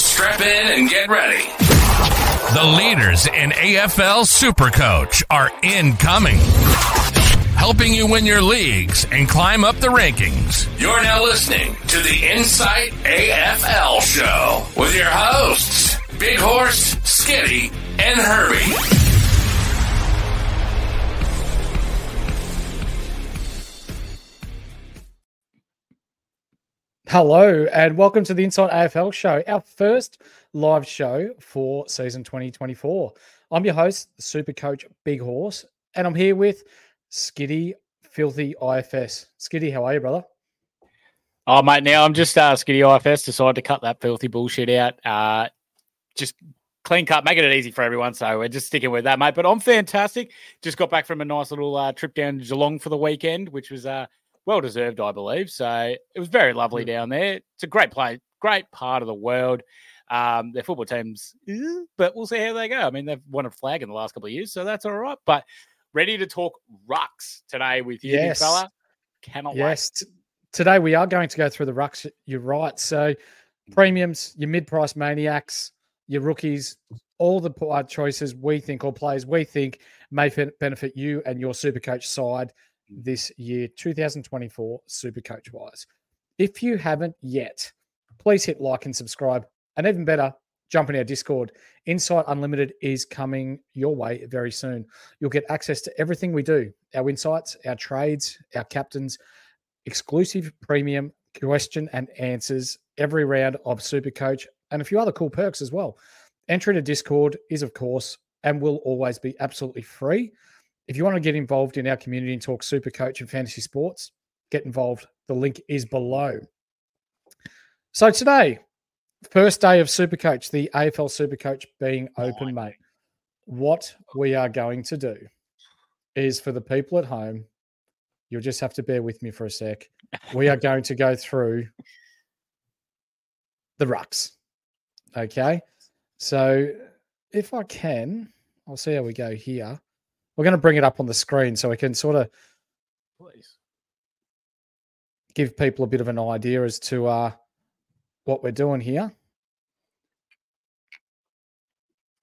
strap in and get ready. The leaders in AFL Supercoach are incoming, helping you win your leagues and climb up the rankings. You're now listening to the Insight AFL Show with your hosts, Big Horse, Skitty, and Herbie. Hello, and welcome to the Insight AFL show, our first live show for season 2024. I'm your host, Super Coach Big Horse, and I'm here with Skitty Filthy IFS. Skitty, how are you, brother? Oh, mate, now I'm just uh, Skitty IFS decided to cut that filthy bullshit out. Uh, just clean cut, making it easy for everyone. So we're just sticking with that, mate. But I'm fantastic. Just got back from a nice little uh, trip down Geelong for the weekend, which was uh, well deserved, I believe. So it was very lovely down there. It's a great place, great part of the world. Um, their football teams, eh, but we'll see how they go. I mean, they've won a flag in the last couple of years, so that's all right. But ready to talk rucks today with you, Yes. fella. Cannot Yes. t- Today we are going to go through the rucks. You're right. So premiums, your mid-price maniacs, your rookies, all the choices we think or players we think may benefit you and your super coach side this year 2024 super coach wise. If you haven't yet please hit like and subscribe. And even better jump in our discord. Insight unlimited is coming your way very soon. You'll get access to everything we do our insights our trades our captains exclusive premium question and answers every round of super coach and a few other cool perks as well. Entry to discord is of course and will always be absolutely free if you want to get involved in our community and talk super coach and fantasy sports, get involved. The link is below. So today, first day of super coach, the AFL super coach being oh open, mate. What oh. we are going to do is for the people at home, you'll just have to bear with me for a sec. We are going to go through the rucks. Okay. So if I can, I'll see how we go here. We're going to bring it up on the screen so we can sort of Please. give people a bit of an idea as to uh, what we're doing here.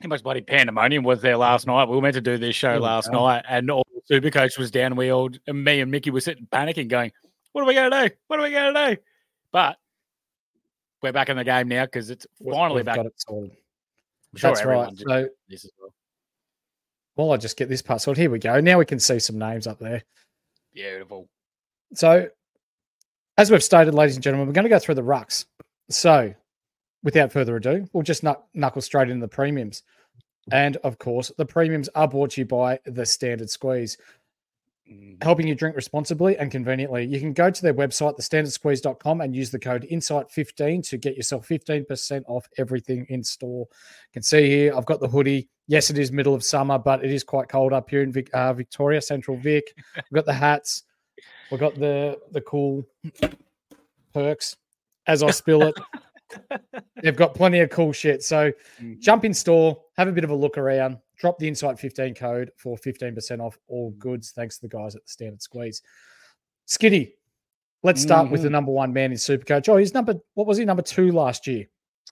How much bloody pandemonium was there last night? We were meant to do this show last night, and all the super coach was down. We all, and me and Mickey were sitting panicking, going, "What are we going to do? What are we going to do?" But we're back in the game now because it's finally we've back. it sure That's right. So this as well. while I just get this part sorted, here we go. Now we can see some names up there. Beautiful. So, as we've stated, ladies and gentlemen, we're going to go through the rucks. So, without further ado, we'll just knuckle straight into the premiums. And of course, the premiums are brought to you by the Standard Squeeze. Mm-hmm. helping you drink responsibly and conveniently. You can go to their website, thestandardsqueeze.com, and use the code INSIGHT15 to get yourself 15% off everything in store. You can see here, I've got the hoodie. Yes, it is middle of summer, but it is quite cold up here in Vic, uh, Victoria, Central Vic. We've got the hats. We've got the the cool perks. As I spill it, they've got plenty of cool shit. So jump in store, have a bit of a look around, drop the Insight 15 code for 15% off all goods. Thanks to the guys at the Standard Squeeze. Skitty, let's start with the number one man in Supercoach. Oh, he's number, what was he, number two last year?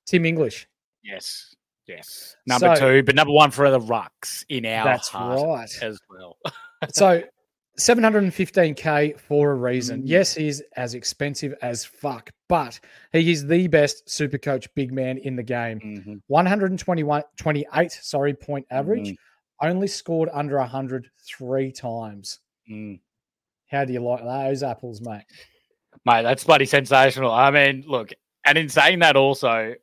Tim English. Yes. Yes. Number So- two, but number one for the Rucks in our That's heart right. as well. So 715k for a reason. Mm. Yes, he's as expensive as fuck, but he is the best super coach big man in the game. Mhm. 121 28, sorry, point average. Mm. Only scored under 100 three times. Mm. How do you like those apples, mate? Mate, that's bloody sensational. I mean, look, and in saying that also,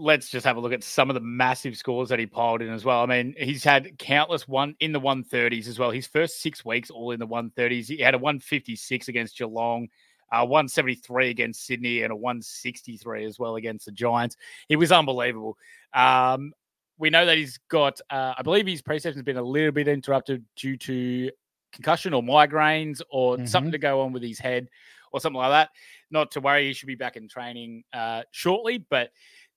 let's just have a look at some of the massive scores that he piled in as well. I mean, he's had countless one in the 130s as well. His first six weeks all in the 130s. He had a 156 against Geelong, uh, 173 against Sydney, and a 163 as well against the Giants. He was unbelievable. Um, we know that he's got, uh, I believe his preseason has been a little bit interrupted due to concussion or migraines or something Mhm. to go on with his head or something like that. Not to worry, he should be back in training uh, shortly. But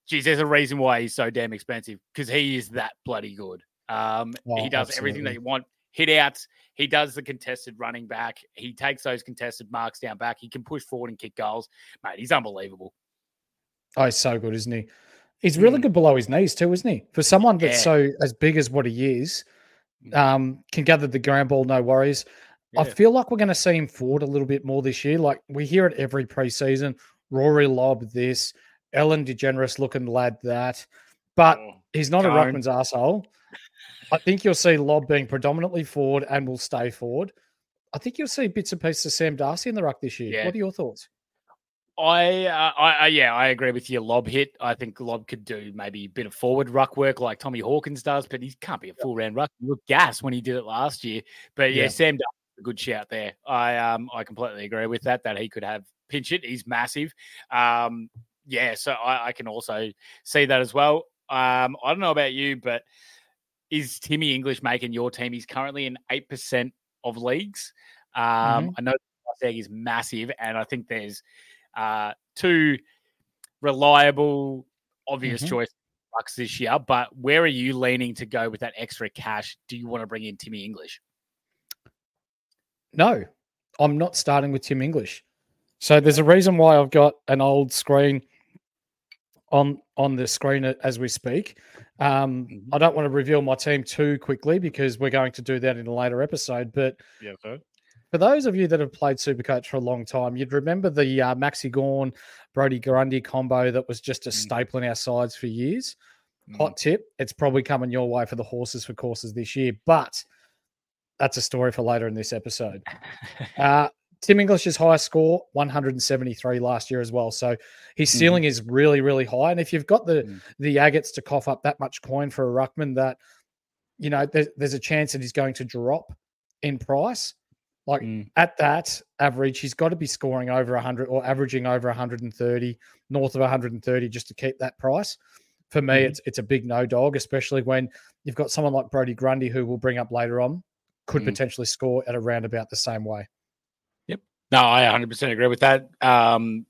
geez, there's a reason why he's so damn expensive because he is that bloody good. Um, Oh, he does everything that you want. Hit outs. He does the contested running back. He takes those contested marks down back. He can push forward and kick goals. Mate, he's unbelievable. Oh, he's so good, isn't he? He's really good below his knees too, isn't he? For someone that's Mm. Yeah. so as big as what he is, Mm. um, can gather the ground ball, no worries. I feel like we're going to see him forward a little bit more this year. Like we hear it every preseason. Rory Lobb this, Ellen DeGeneres looking lad that, but Oh, he's not a ruckman's asshole. I think you'll see Lobb being predominantly forward and will stay forward. I think you'll see bits and pieces of Sam Darcy in the ruck this year. Yeah. What are your thoughts? I, uh, I, I, yeah, I agree with your lob hit. I think Lobb could do maybe a bit of forward ruck work like Tommy Hawkins does, but he can't be a full round ruck. He looked gas when he did it last year. But yeah, Yeah. Sam does a good shout there. I, um, I completely agree with that. That he could have pinch it. He's massive. Um, yeah, so I, I can also see that as well. Um, I don't know about you, but is Timmy English making your team? He's currently in eight percent of leagues. Um, I know the is massive, and I think there's uh, two reliable, obvious Mhm. choice bucks this year. But where are you leaning to go with that extra cash? Do you want to bring in Timmy English? No, I'm not starting with Tim English. So there's a reason why I've got an old screen on on the screen as we speak. Um, Mhm. I don't want to reveal my team too quickly because we're going to do that in a later episode. But Yeah, okay. for those of you that have played Supercoach for a long time, you'd remember the uh, Maxi Gawn, Brodie Grundy combo that was just a Mm. staple in our sides for years. Hot tip: it's probably coming your way for the horses for courses this year, but that's a story for later in this episode. Uh, Tim English's highest score, 173 last year as well. So his Mhm. ceiling is really, really high. And if you've got the Mm. the agates to cough up that much coin for a ruckman, that you know there's, there's a chance that he's going to drop in price. Like Mm. at that average, he's got to be scoring over 100 or averaging over 130, north of 130, just to keep that price. For me, Mhm. it's it's a big no dog, especially when you've got someone like Brodie Grundy, who we'll bring up later on, could Mm. potentially score at around about the same way. No, I 100% agree with that. Um,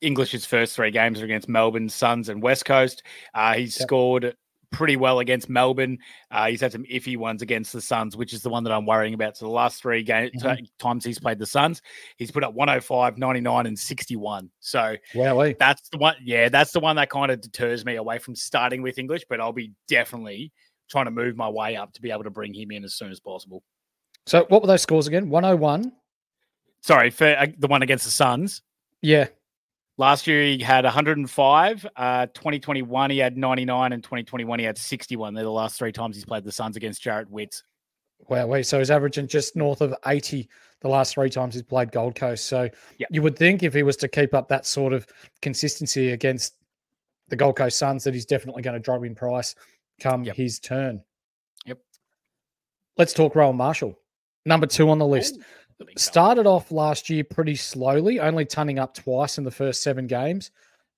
English's first three games are against Melbourne, Suns, and West Coast. Uh, he's Yep. scored pretty well against Melbourne. Uh, he's had some iffy ones against the Suns, which is the one that I'm worrying about. So the last three game, Mhm. times he's played the Suns, he's put up 105, 99, and 61. So Well, that's the one. Yeah, that's the one that kind of deters me away from starting with English. But I'll be definitely trying to move my way up to be able to bring him in as soon as possible. so what were those scores again? 101. Sorry for uh, the one against the Suns. Yeah. Last year he had 105. Uh, 2021 he had 99, and 2021 he had 61. They're the last three times he's played the Suns against Jarrod Witts. Wow, wait. So he's averaging just north of 80 the last three times he's played Gold Coast. So Yep. you would think if he was to keep up that sort of consistency against the Gold Coast Suns, that he's definitely going to drop in price come Yep. his turn. Yep. Let's talk Rowan Marshall. Number two on the list. Started off last year pretty slowly, only turning up twice in the first seven games,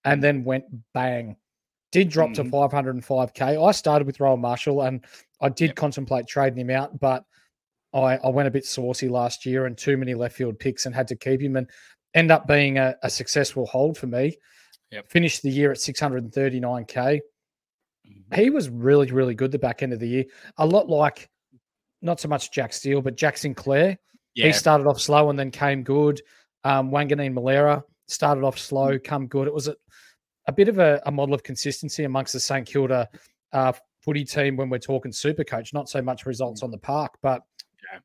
and then went bang. Did drop Mhm. to 505k. I started with Rowan Marshall, and I did Yep. contemplate trading him out, but I, I went a bit saucy last year and too many left field picks and had to keep him and end up being a, a successful hold for me. Yep. Finished the year at 639k. Mhm. He was really, really good the back end of the year. A lot like not so much Jack Steele, but Jack Sinclair. Yeah, He started off slow and then came good. Um, Wanganeen Milera started off Mm. slow, come good. It was a, a bit of a, a model of consistency amongst the St Kilda uh, footy team when we're talking super coach, not so much results on the park, but Mm. Yeah.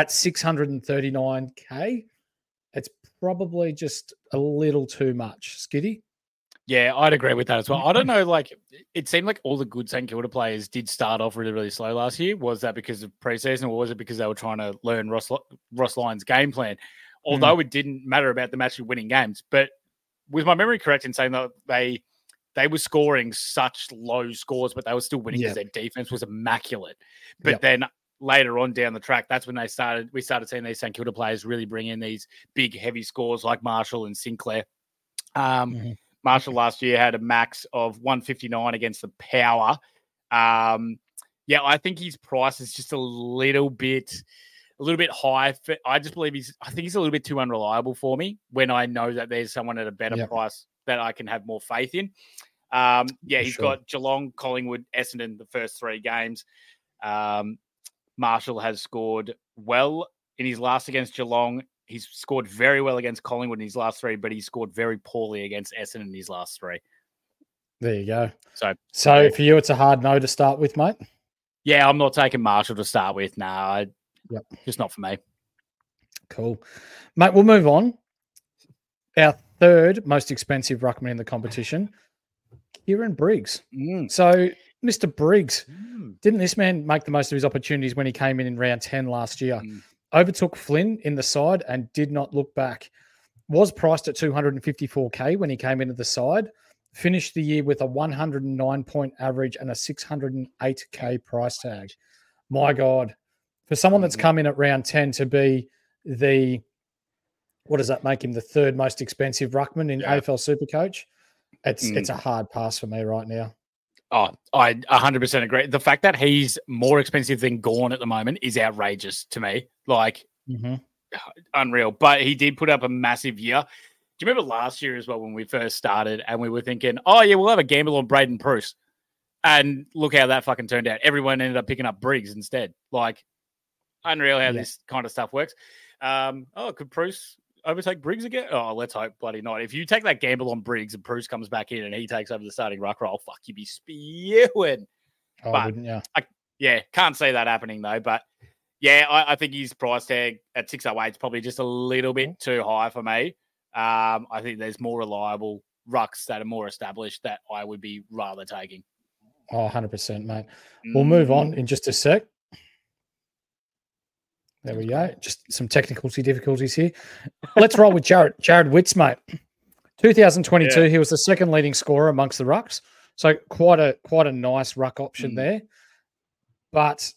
at 639k, it's probably just a little too much. Skiddy? Yeah, I'd agree with that as well. I don't know, like it seemed like all the good St Kilda players did start off really, really slow last year. Was that because of preseason, or was it because they were trying to learn Ross Ross Lyon's game plan? Although it didn't matter about them actually winning games, but was my memory correct in saying that they they were scoring such low scores, but they were still winning because their defense was immaculate. But Yep. then later on down the track, that's when they started. We started seeing these St Kilda players really bring in these big, heavy scores like Marshall and Sinclair. Um, Mhm. Marshall last year had a max of 159 against the power. Um, yeah, I think his price is just a little bit, a little bit high. For, I just believe he's. I think he's a little bit too unreliable for me. When I know that there's someone at a better Yep. price that I can have more faith in. Um, yeah, he's sure. got Geelong, Collingwood, Essendon the first three games. Um, Marshall has scored well in his last against Geelong. He's scored very well against Collingwood in his last three, but he scored very poorly against Essendon in his last three. There you go. So, So Yeah. for you, it's a hard no to start with, mate. yeah, I'm not taking Marshall to start with. No, I, Yep. just not for me. Cool. Mate, we'll move on. Our third most expensive ruckman in the competition, Kieran Briggs. Mm. So, Mr. Briggs, Mm. didn't this man make the most of his opportunities when he came in in round 10 last year? Mm. Overtook Flynn in the side and did not look back. Was priced at 254k when he came into the side. Finished the year with a 109 point average and a 608k price tag. My God. For someone that's Mhm. come in at round 10 to be the, what does that make him? The third most expensive ruckman in Yeah. AFL Supercoach. It's Mm. it's a hard pass for me right now. Oh, I 100% agree. The fact that he's more expensive than Gawn at the moment is outrageous to me. Like, Mm-hmm. unreal. But he did put up a massive year. Do you remember last year as well when we first started and we were thinking, oh, yeah, we'll have a gamble on Braydon Preuss? And look how that fucking turned out. Everyone ended up picking up Briggs instead. Like, unreal how Yeah. this kind of stuff works. Um, oh, could Preuss overtake Briggs again? Oh, let's hope bloody not. If you take that gamble on Briggs and Preuss comes back in and he takes over the starting ruck role, fuck, you'd be spewing. Oh, But- wouldn't you? Yeah, can't see that happening though. But yeah, I, I think his price tag at 608 is probably just a little bit too high for me. Um, I think there's more reliable rucks that are more established that I would be rather taking. Oh, 100%, mate. We'll move Mm, on in just a sec. There we go. Just some technical difficulties here. Let's roll with Jarrod. Jarrod Witts, mate. 2022, Yeah. he was the second leading scorer amongst the rucks. So quite a quite a nice ruck option Mm. there. But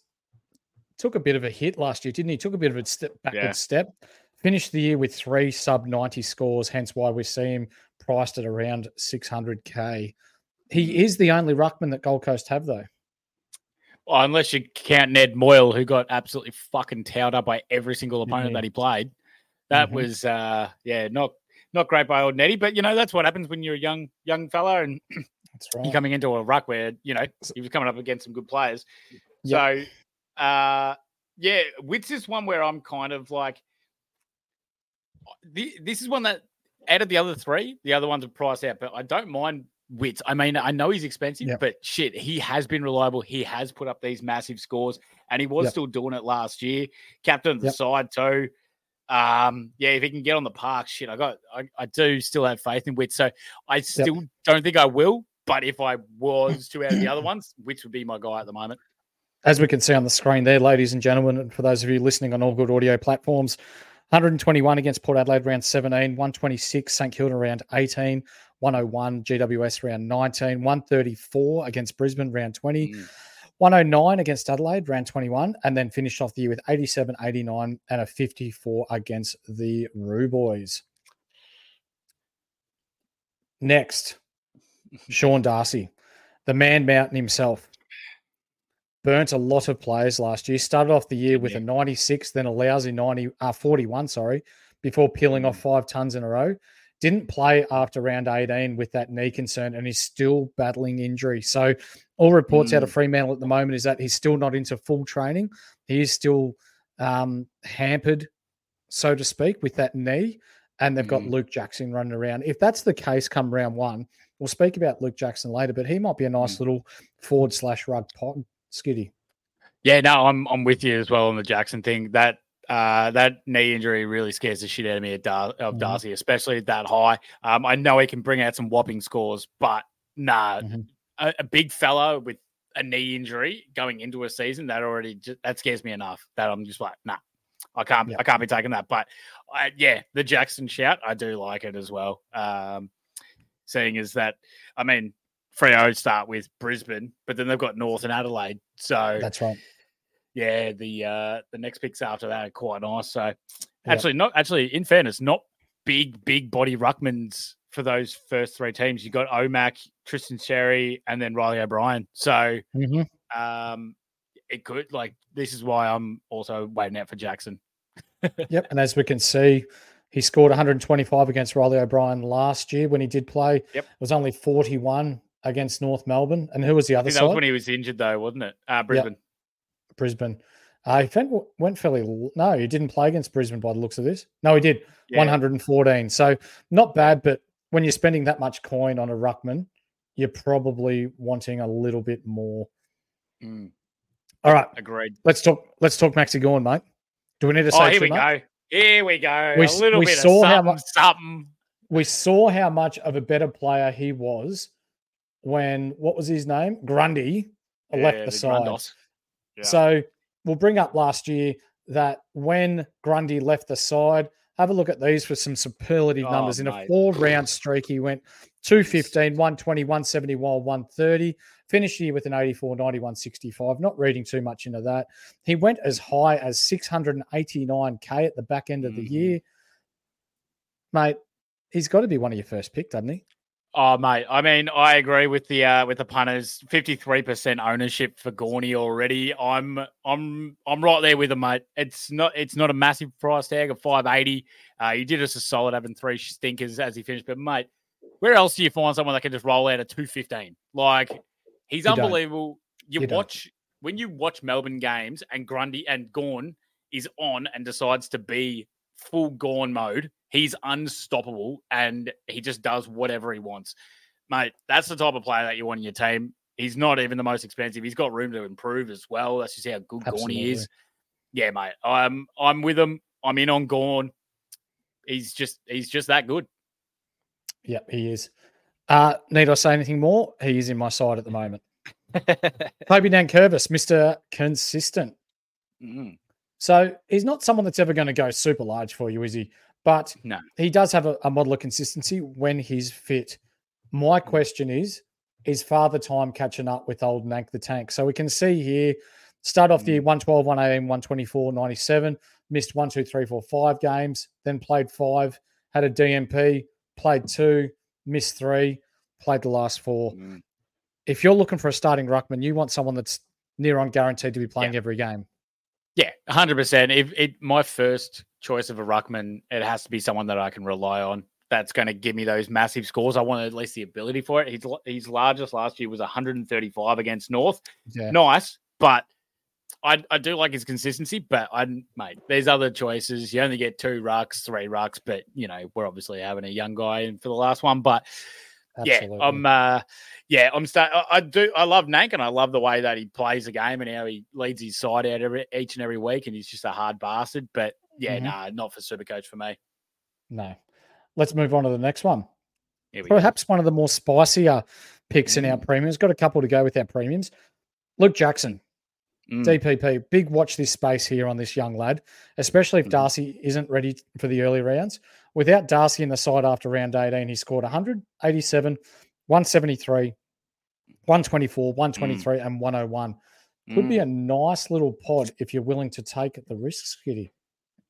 took a bit of a hit last year, didn't he? Took a bit of a step backward Yeah. step. Finished the year with three sub 90 scores, hence why we see him priced at around 600k. He is the only ruckman that Gold Coast have, though. Well, unless you count Ned Moyle, who got absolutely fucking towed up by every single opponent Mhm. that he played. That Mhm. was uh yeah, not not great by old Neddy, but you know, that's what happens when you're a young young fella and That's right. you're coming into a ruck where, you know, he was coming up against some good players. Yep. So uh yeah, Witts is one where I'm kind of like this is one that out of the other three, the other ones are priced out, but I don't mind Witts. I mean, I know he's expensive, Yep. but shit, he has been reliable. He has put up these massive scores, and he was Yep. still doing it last year. Captain of the Yep. side too. Um, yeah, if he can get on the park, shit, I got, I, I do still have faith in Witts. So I still don't think I will, but if I was to out of the other ones, Witts would be my guy at the moment. As we can see on the screen there, ladies and gentlemen, and for those of you listening on all good audio platforms, 121 against Port Adelaide round 17, 126 St Kilda round 18, 101 GWS round 19, 134 against Brisbane round 20, Mm. 109 against Adelaide, round 21, and then finished off the year with 87, 89, and a 54 against the Roo Boys. Next, Sean Darcy, the man mountain himself. Burnt a lot of players last year. Started off the year with a 96, then a lousy 90, uh, 41, sorry, before peeling off five tons in a row. Didn't play after round 18 with that knee concern, and he's still battling injury. So, all reports out of Fremantle at the moment is that he's still not into full training. He is still um, hampered, so to speak, with that knee. And they've got Luke Jackson running around. If that's the case, come round one, we'll speak about Luke Jackson later, but he might be a nice little forward slash rug pod, Skiddy. Yeah, no, I'm I'm with you as well on the Jackson thing. That uh, that knee injury really scares the shit out of me at Dar- of Mhm. Darcy, especially at that high. Um, I know he can bring out some whopping scores, but nah, Mhm. a, a big fella with a knee injury going into a season that already just, that scares me enough that I'm just like, nah, I can't Yeah. I can't be taking that. But I, yeah, the Jackson shout, I do like it as well. Um, seeing as that, I mean, Freo start with Brisbane, but then they've got North and Adelaide, so That's right. yeah, the uh the next picks after that are quite nice. So actually, not actually, in fairness, not big, big body ruckmans for those first three teams. You got Omac, Tristan Xerri, and then Riley O'Brien. So hmm um it could like this is why I'm also waiting out for Jackson. Yep. And as we can see, he scored 125 against Riley O'Brien last year when he did play. Yep. It was only 41 against North Melbourne. And who was the other side? was when he was injured though, wasn't it? Uh Brisbane. Brisbane. Uh, he went, went fairly. No, he didn't play against Brisbane by the looks of this. No, he did. Yeah. 114. So not bad, but when you're spending that much coin on a ruckman, you're probably wanting a little bit more. Mm, All right, agreed. let's talk. Let's talk Maxi Gawn, mate. Do we need to say Oh, here we much? go. Here we go. We a little we bit saw of how something, mu- something. We saw how much of a better player he was when what was his name? Grundy left Yeah, the, side. Yeah. So we'll bring up last year that when Grundy left the side, have a look at these for some superlative Oh, numbers. In a four round streak, he went 215, 120, 171, 130. Finished the year with an 84, 91, 65. Not reading too much into that. He went as high as 689K at the back end of the Mhm. year. Mate, he's got to be one of your first pick, doesn't he? Oh mate, I mean, I agree with the uh, with the punters. Fifty three percent ownership for Gawny already. I'm I'm I'm right there with him, mate. It's not it's not a massive price tag of five eighty. Uh, he did us a solid having three stinkers as he finished, but mate, where else do you find someone that can just roll out a two fifteen? Like he's You don't. unbelievable. You, You don't. watch when you watch Melbourne games and Grundy and Gawn is on and decides to be full Gawn mode. He's unstoppable and he just does whatever he wants. Mate, that's the type of player that you want in your team. He's not even the most expensive. He's got room to improve as well. That's just how good Gawn he is. Yeah, mate. I'm I'm with him. I'm in on Gawn. He's just he's just that good. Yep, he is. Uh, need I say anything more? He is in my side at the moment. Toby Nankervis, Mr. Consistent. Mm, So he's not someone that's ever going to go super large for you, is he? But No. he does have a, a model of consistency when he's fit. My question is, is father time catching up with old Nank the Tank? So we can see here, start off the year 112, 118, 124, 97, missed one, two, three, four, five games, then played five, had a DMP, played two, missed three, played the last four. mm. If you're looking for a starting ruckman, you want someone that's near on guaranteed to be playing every game. Yeah, hundred percent. If it my first choice of a ruckman, it has to be someone that I can rely on. That's going to give me those massive scores. I want at least the ability for it. His his largest last year was 135 against North. Yeah. Nice, but I I do like his consistency. But I mate, there's other choices. You only get two rucks, three rucks, but you know we're obviously having a young guy in for the last one. But Absolutely. yeah, I'm uh yeah, I'm I, I do I love Nank and I love the way that he plays the game and how he leads his side out every each and every week and he's just a hard bastard. But yeah, Mhm. nah, not for super coach for me. No. Let's move on to the next one. Here we go. Perhaps one of the more spicier picks in our premiums. Got a couple to go with our premiums. Luke Jackson, Mm. DPP. Big watch this space here on this young lad, especially if Mhm. Darcy isn't ready for the early rounds. Without Darcy in the side after round 18, he scored 187, 173, 124, 123, and 101. Could Mm. be a nice little pod if you're willing to take the risks, Skitty.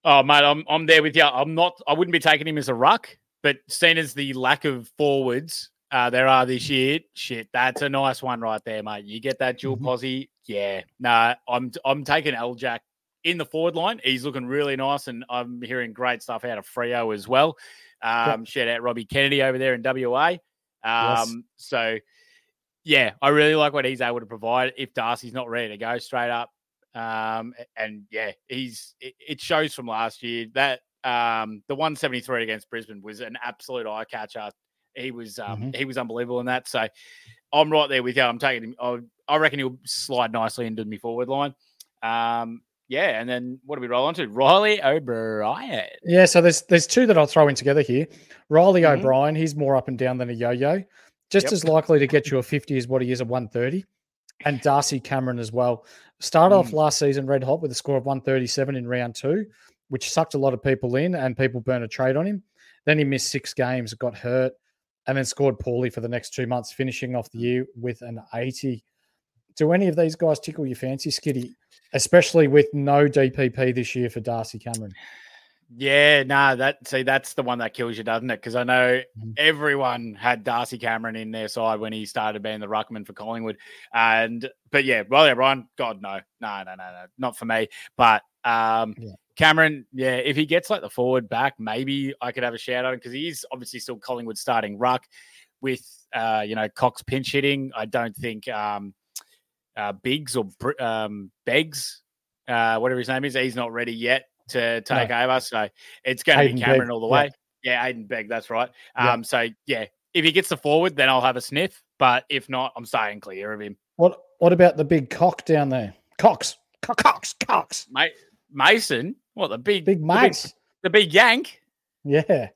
Oh, mate, I'm I'm there with you. I'm not. I wouldn't be taking him as a ruck, but seen as the lack of forwards uh, there are this year, shit, that's a nice one right there, mate. You get that dual Mhm. posse, yeah. Nah, I'm I'm taking L Jack in the forward line. He's looking really nice, and I'm hearing great stuff out of Freo as well. Um, Shout out Robbie Kennedy over there in WA. Um, Yes. so yeah, I really like what he's able to provide. If Darcy's not ready to go straight up, um, and yeah, he's it, it shows from last year that um, the 173 against Brisbane was an absolute eye catcher. He was um, Mhm. he was unbelievable in that. So I'm right there with you. I'm taking him. I, I reckon he'll slide nicely into me forward line. Um, yeah, and then what do we roll on to? Riley O'Brien. Yeah, so there's there's two that I'll throw in together here. Riley Mhm. O'Brien, he's more up and down than a yo-yo. Just Yep. as likely to get you a 50 as what he is a 130. And Darcy Cameron as well. Started off Mm. last season red hot with a score of 137 in round two, which sucked a lot of people in and people burned a trade on him. Then he missed six games, got hurt, and then scored poorly for the next two months, finishing off the year with an 80. Do any of these guys tickle your fancy, Skitty? Especially with no DPP this year for Darcy Cameron. Yeah, nah, that see that's the one that kills you, doesn't it? Because I know Mhm. everyone had Darcy Cameron in their side when he started being the ruckman for Collingwood, and but yeah, well, yeah, O'Brien, God no, no, no, no, no, not for me. But um, Yeah. Cameron, yeah, if he gets like the forward back, maybe I could have a shout out because he is obviously still Collingwood starting ruck with uh, you know Cox pinch hitting. I don't think um, uh, Biggs or um, Beggs, uh, whatever his name is, he's not ready yet to take over. So it's going to be Cameron Begg, all the way. Yeah, Aiden Begg, that's right. Yeah. Um, so yeah, if he gets the forward, then I'll have a sniff. But if not, I'm staying clear of him. What What about the big cock down there? Cox, Co- Cox, Cox, Mate, Mason, what the big big the mates. the big Yank? Yeah,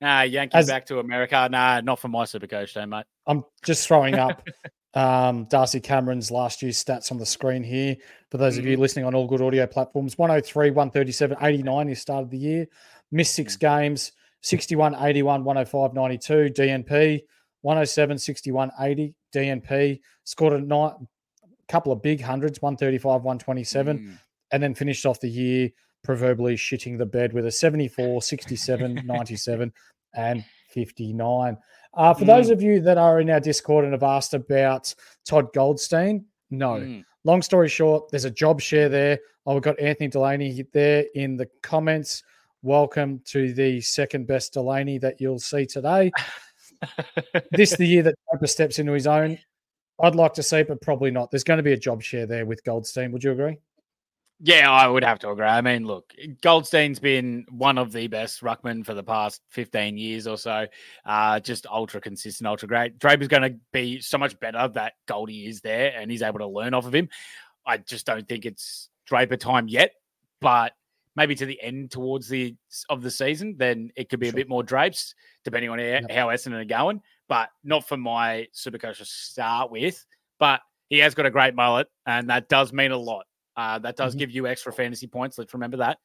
Nah, Yankees As- back to America. Nah, not for my super coach, though, mate. I'm just throwing up um, Darcy Cameron's last year's stats on the screen here. For those of you listening on all good audio platforms, 103, 137, 89 he started the year, missed six games, 61, 81, 105, 92, DNP, 107, 61, 80, DNP, scored a night, couple of big hundreds, 135, 127, Mm. and then finished off the year proverbially shitting the bed with a 74, 67, 97, and 59. Uh, for those of you that are in our Discord and have asked about Todd Goldstein, no. Mm. Long story short, there's a job share there. Oh, we've got Anthony Delaney there in the comments. Welcome to the second best Delaney that you'll see today. this the year that Draper steps into his own. I'd like to see, but probably not. There's going to be a job share there with Goldstein. Would you agree? Yeah, I would have to agree. I mean, look, Goldstein's been one of the best ruckmen for the past 15 years or so. Uh, just ultra consistent, ultra great. Draper's going to be so much better that Goldie is there and he's able to learn off of him. I just don't think it's Draper time yet, but maybe to the end towards the of the season, then it could be Sure. a bit more drapes, depending on how, Yep. how Essendon are going. But not for my supercoach to start with. But he has got a great mullet, and that does mean a lot. Uh, that does Mhm. give you extra fantasy points. Let's remember that.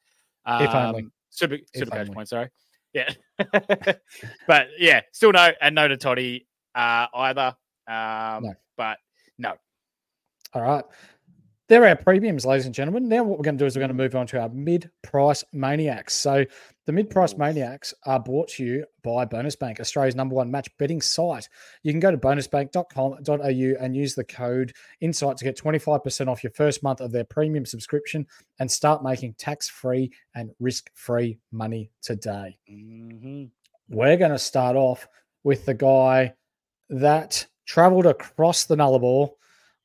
If only. Um, Super If super coach only. points, sorry. Yeah. but yeah, still no, and no to Toddy uh, either. Um, No. But no. All right. There are our premiums, ladies and gentlemen. Now, what we're going to do is we're going to move on to our mid price maniacs. So, the mid price maniacs are brought to you by Bonus Bank, Australia's number one match betting site. You can go to bonusbank.com.au and use the code INSIGHT to get 25% off your first month of their premium subscription and start making tax free and risk free money today. Mhm. We're going to start off with the guy that traveled across the Nullarbor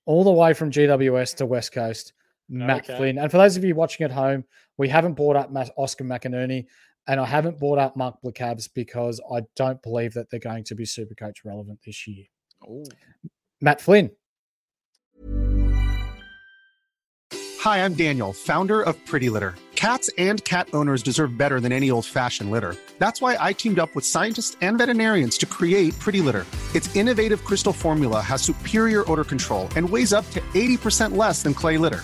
all the way from GWS to West Coast, Matt Okay. Flynn. And for those of you watching at home, we haven't brought up Matt, Oscar McInerney and I haven't brought up Mark Blicavs because I don't believe that they're going to be super coach relevant this year. Ooh. Matt Flynn. Hi, I'm Daniel, founder of Pretty Litter. Cats and cat owners deserve better than any old fashioned litter. That's why I teamed up with scientists and veterinarians to create Pretty Litter. Its innovative crystal formula has superior odor control and weighs up to 80% less than clay litter.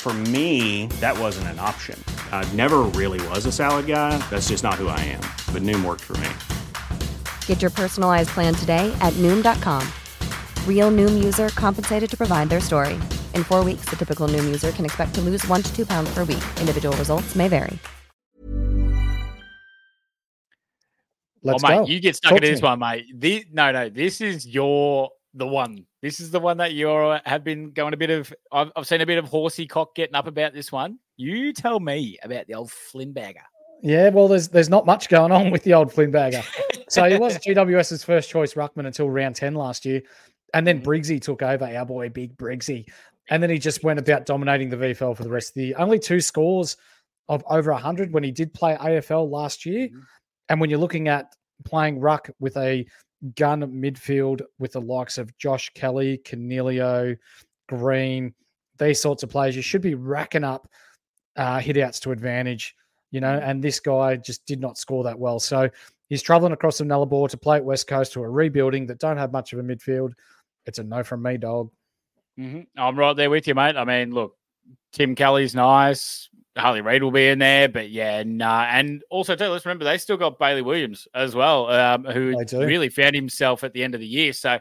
For me, that wasn't an option. I never really was a salad guy. That's just not who I am. But Noom worked for me. Get your personalized plan today at Noom.com. Real Noom user compensated to provide their story. In four weeks, the typical Noom user can expect to lose one to two pounds per week. Individual results may vary. Let's oh, mate, go. you get stuck Talk into this me. one, mate. The, no, no, this is your the one. This is the one that you are uh, have been going a bit of. I've, I've seen a bit of horsey cock getting up about this one. You tell me about the old Flynn bagger. Yeah, well, there's there's not much going on with the old Flynn bagger. so he was GWS's first choice ruckman until round ten last year, and then mm-hmm. Briggsy took over. Our boy, Big Briggsy, and then he just went about dominating the VFL for the rest of the year. Only two scores of over hundred when he did play AFL last year, mm-hmm. and when you're looking at playing ruck with a gun midfield with the likes of Josh Kelly, Coniglio, Green, these sorts of players, you should be racking up uh, hitouts to advantage you know, and this guy just did not score that well. So he's traveling across the Nullarbor to play at West Coast to a rebuilding that don't have much of a midfield. It's a no from me, dog. hmm I'm right there with you, mate. I mean, look, Tim Kelly's nice. Harley Reid will be in there, but yeah, nah. And also, too, let's remember they still got Bailey Williams as well, um, who really found himself at the end of the year. So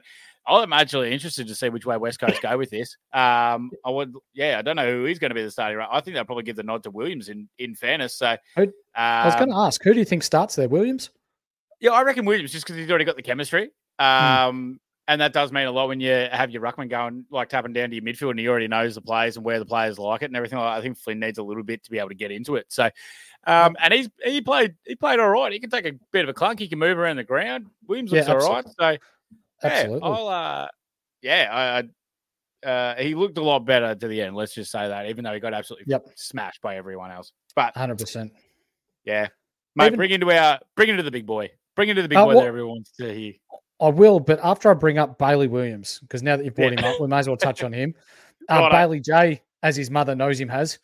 I'm actually interested to see which way West Coast go with this. Um, I would, yeah, I don't know who he's going to be the starting. Right, I think they'll probably give the nod to Williams in in fairness. So Who- I was going um, to ask, who do you think starts there, Williams? yeah, I reckon Williams just because he's already got the chemistry. Um, and that does mean a lot when you have your ruckman going like tapping down to your midfield and he already knows the players and where the players like it and everything. I think Flynn needs a little bit to be able to get into it. So, um, and he's he played he played all right. He can take a bit of a clunk. He can move around the ground. Williams Yeah, looks all right. So, yeah, Absolutely. I'll uh, yeah, I. I uh, he looked a lot better to the end. Let's just say that, even though he got absolutely Yep. smashed by everyone else. But 100%. yeah, mate, Even- bring into our bring into the big boy. Bring into the big Uh, boy what- that everyone wants to hear. I will, but after I bring up Bailey Williams, because now that you've brought Yeah. him up, we may as well touch on him. Uh. Bailey J, as his mother knows him, has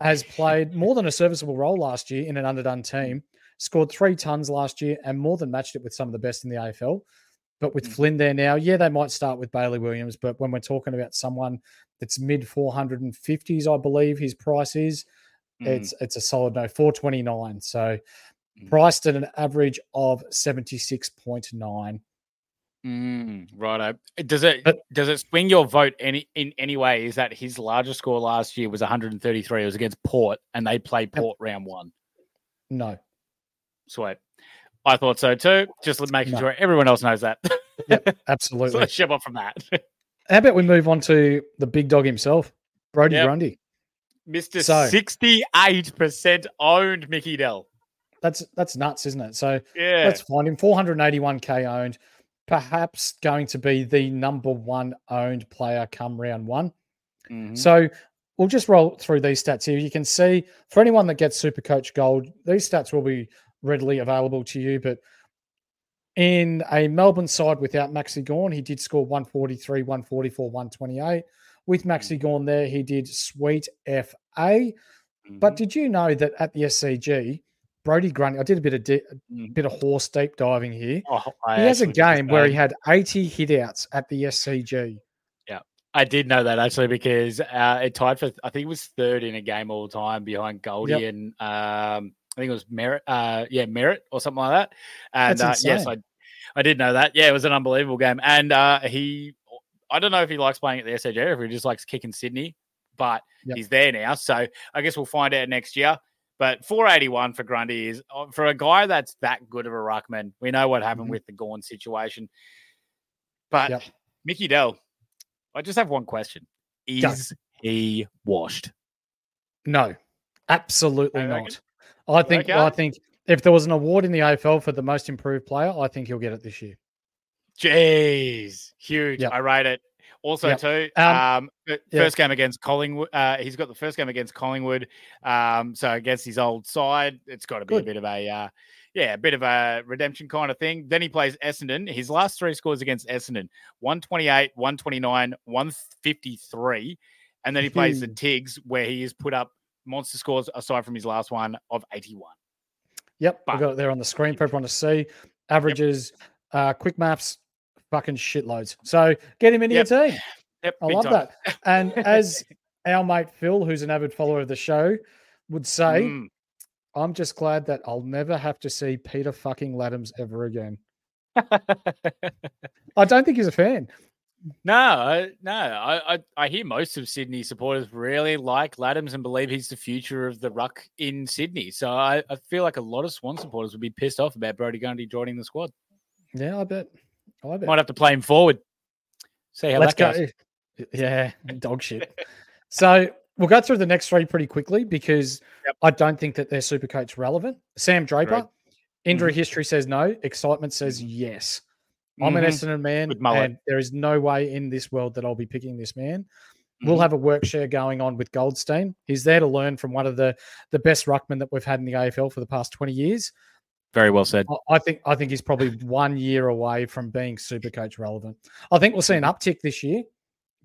has played more than a serviceable role last year in an underdone team. Scored three tons last year and more than matched it with some of the best in the AFL. But with Flynn there now, yeah, they might start with Bailey Williams. But when we're talking about someone that's mid 450s, I believe his price is, Mm. it's it's a solid no, 429. So Mm. priced at an average of 76.9. Mm, righto. Does it But- does it swing your vote any in any way? Is that his largest score last year was 133? It was against Port, and they played Port round one. No. Sweet. I thought so too. Just making No. sure everyone else knows that. Yep, so absolutely. let's shove off from that. How about we move on to the big dog himself, Brodie Yep. Grundy? Mr. So- 68% owned Mickey Dell. That's that's nuts, isn't it? So Yeah. let's find him. 481k owned, perhaps going to be the number one owned player come round one. Mhm. So we'll just roll through these stats here. You can see for anyone that gets Super Coach Gold, these stats will be readily available to you. But in a Melbourne side without Maxi Gawn, he did score 143, 144, 128. With Maxi Gawn there, he did sweet FA. But did you know that at the SCG, Brodie Grundy, I did a bit of di- Mhm. bit of horse deep diving here. Oh, he has a actually did the game where he had 80 hitouts at the SCG. Yeah, I did know that actually because uh, it tied for I think it was third in a game all time behind Goldie Yep. and um, I think it was Merritt, uh, yeah, Merritt or something like that. And uh, yes, I. I did know that. Yeah, it was an unbelievable game, and uh, he I don't know if he likes playing at the SCG or if he just likes kicking Sydney, but Yep. he's there now, so I guess we'll find out next year. But 481 for Grundy is uh, for a guy that's that good of a ruckman. We know what happened Mhm. with the Gawn situation, but Yep. Mickey Dell, I just have one question. Is he washed? No, absolutely I not. I think I think if there was an award in the AFL for the most improved player, I think he'll get it this year. Jeez, huge. Yep. I rate it. Also, Yep. too, Um, um, first game against Collingwood. Uh, he's got the first game against Collingwood. Um, so against his old side, it's got to be a bit of a, uh, yeah, a bit of a redemption kind of thing. Then he plays Essendon. His last three scores against Essendon 128, 129, 153. And then he plays the Tigs, where he has put up monster scores aside from his last one of 81. Yep, I got it there on the screen for everyone to see. Averages, uh, quick maps, fucking shitloads. So get him into Yep. your team. Yep, I love time. that. And as our mate Phil, who's an avid follower of the show, would say, Mm. I'm just glad that I'll never have to see Peter fucking Ladhams ever again. I don't think he's a fan. No, no, I, I I hear most of Sydney supporters really like Ladhams and believe he's the future of the ruck in Sydney. So I, I feel like a lot of Swan supporters would be pissed off about Brodie Grundy joining the squad. Yeah, I bet. I bet. Might have to play him forward. See how Let's that go. goes. Yeah, dog shit. so we'll go through the next three pretty quickly because I don't think that they're super coach relevant. Sam Draper, Right. injury Mhm. history says no. Excitement says yes. I'm an Mhm. Essendon man, and there is no way in this world that I'll be picking this man. We'll Mhm. have a work share going on with Goldstein. He's there to learn from one of the the best ruckmen that we've had in the AFL for the past 20 years. Very well said. I- think I think he's probably one year away from being super coach relevant. I think we'll see an uptick this year,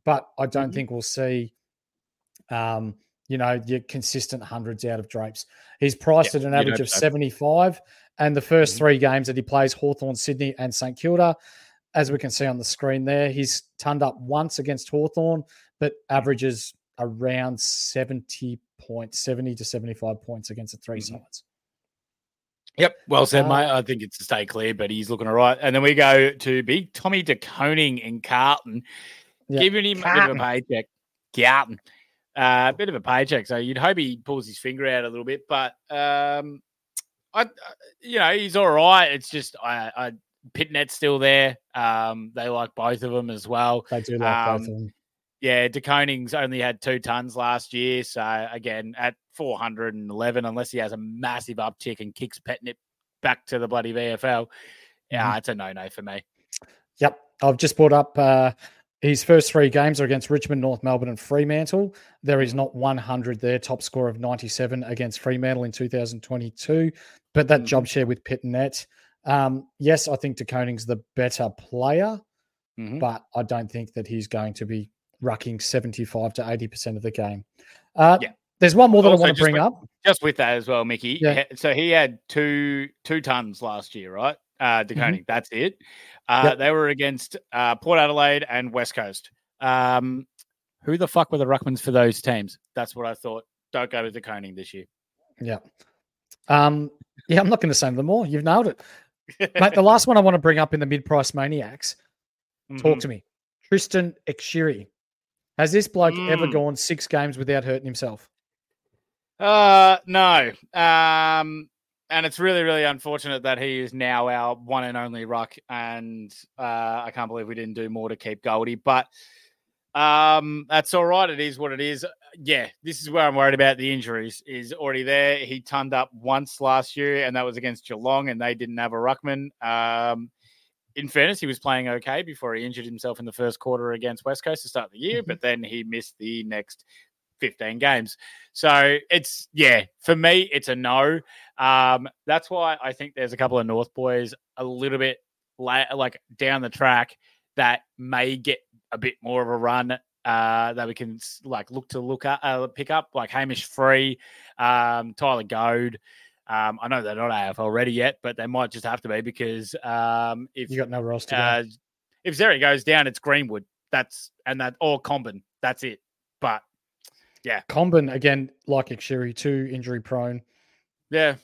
but I don't Mhm. think we'll see um, you know, your consistent hundreds out of Drapes. He's priced Yeah, at an average of so. 75, and the 1st Mhm. three games that he plays Hawthorn, Sydney, and St Kilda, as we can see on the screen there, he's turned up once against Hawthorn, but averages around 70 points, 70 to 75 points against the 3 Mhm. sides. Yep, well said, Uh, mate. I think it's to stay clear, but he's looking all right. And then we go to big Tommy De Koning in Carlton, Yeah, giving him a bit of a paycheck. Carlton, uh, a bit of a paycheck. So you'd hope he pulls his finger out a little bit, but um, I, you know, he's all right. It's just I, I Pittonet's still there. Um, they like both of them as well. They do like both Um, of them. Yeah, De Koning's only had two tons last year. So again, at 411, unless he has a massive uptick and kicks Pittonet back to the bloody VFL, yeah, it's a no no for me. Yep. I've just brought up uh, his first three games are against Richmond, North Melbourne, and Fremantle. There is not 100 there, top score of 97 against Fremantle in 2022. But that job share with Pittonet. Um, yes, I think De Koning's the better player, Mhm. but I don't think that he's going to be rucking 75 to 80% of the game. Uh, Yeah. There's one more that Also, I want to bring with- up. Just with that as well, Mickey. Yeah. So he had two two tons last year, right? Uh De Koning, that's it. Uh Mm-hmm. Yep. they were against uh Port Adelaide and West Coast. Um who the fuck were the ruckmans for those teams? That's what I thought. Don't go to De Koning this year. Yeah. Um, yeah, I'm not going to say them all. You've nailed it. Mate, the last one I want to bring up in the mid price maniacs, talk Mhm. to me. Tristan Xerri. Has this bloke ever Mm. gone six games without hurting himself? Uh no. Um and it's really, really unfortunate that he is now our one and only ruck. And uh, I can't believe we didn't do more to keep Goldie. But um, that's all right. It is what it is. Yeah, this is where I'm worried about the injuries. Is already there. He turned up once last year, and that was against Geelong, and they didn't have a ruckman. Um, in fairness, he was playing okay before he injured himself in the first quarter against West Coast to start the year, but then he missed the next 15 games. So it's yeah, for me, it's a no. Um, that's why I think there's a couple of North boys a little bit la- like down the track that may get a bit more of a run uh, that we can like look to look at uh, pick up like Hamish Free, um, Tyler Goad. Um, I know they're not AFL ready yet, but they might just have to be because um, if You got nowhere else to go. uh, if Xerri goes down, it's Greenwood. That's and that or Comben. That's it. But yeah, Comben, again, like Xerri, too injury prone. yeah,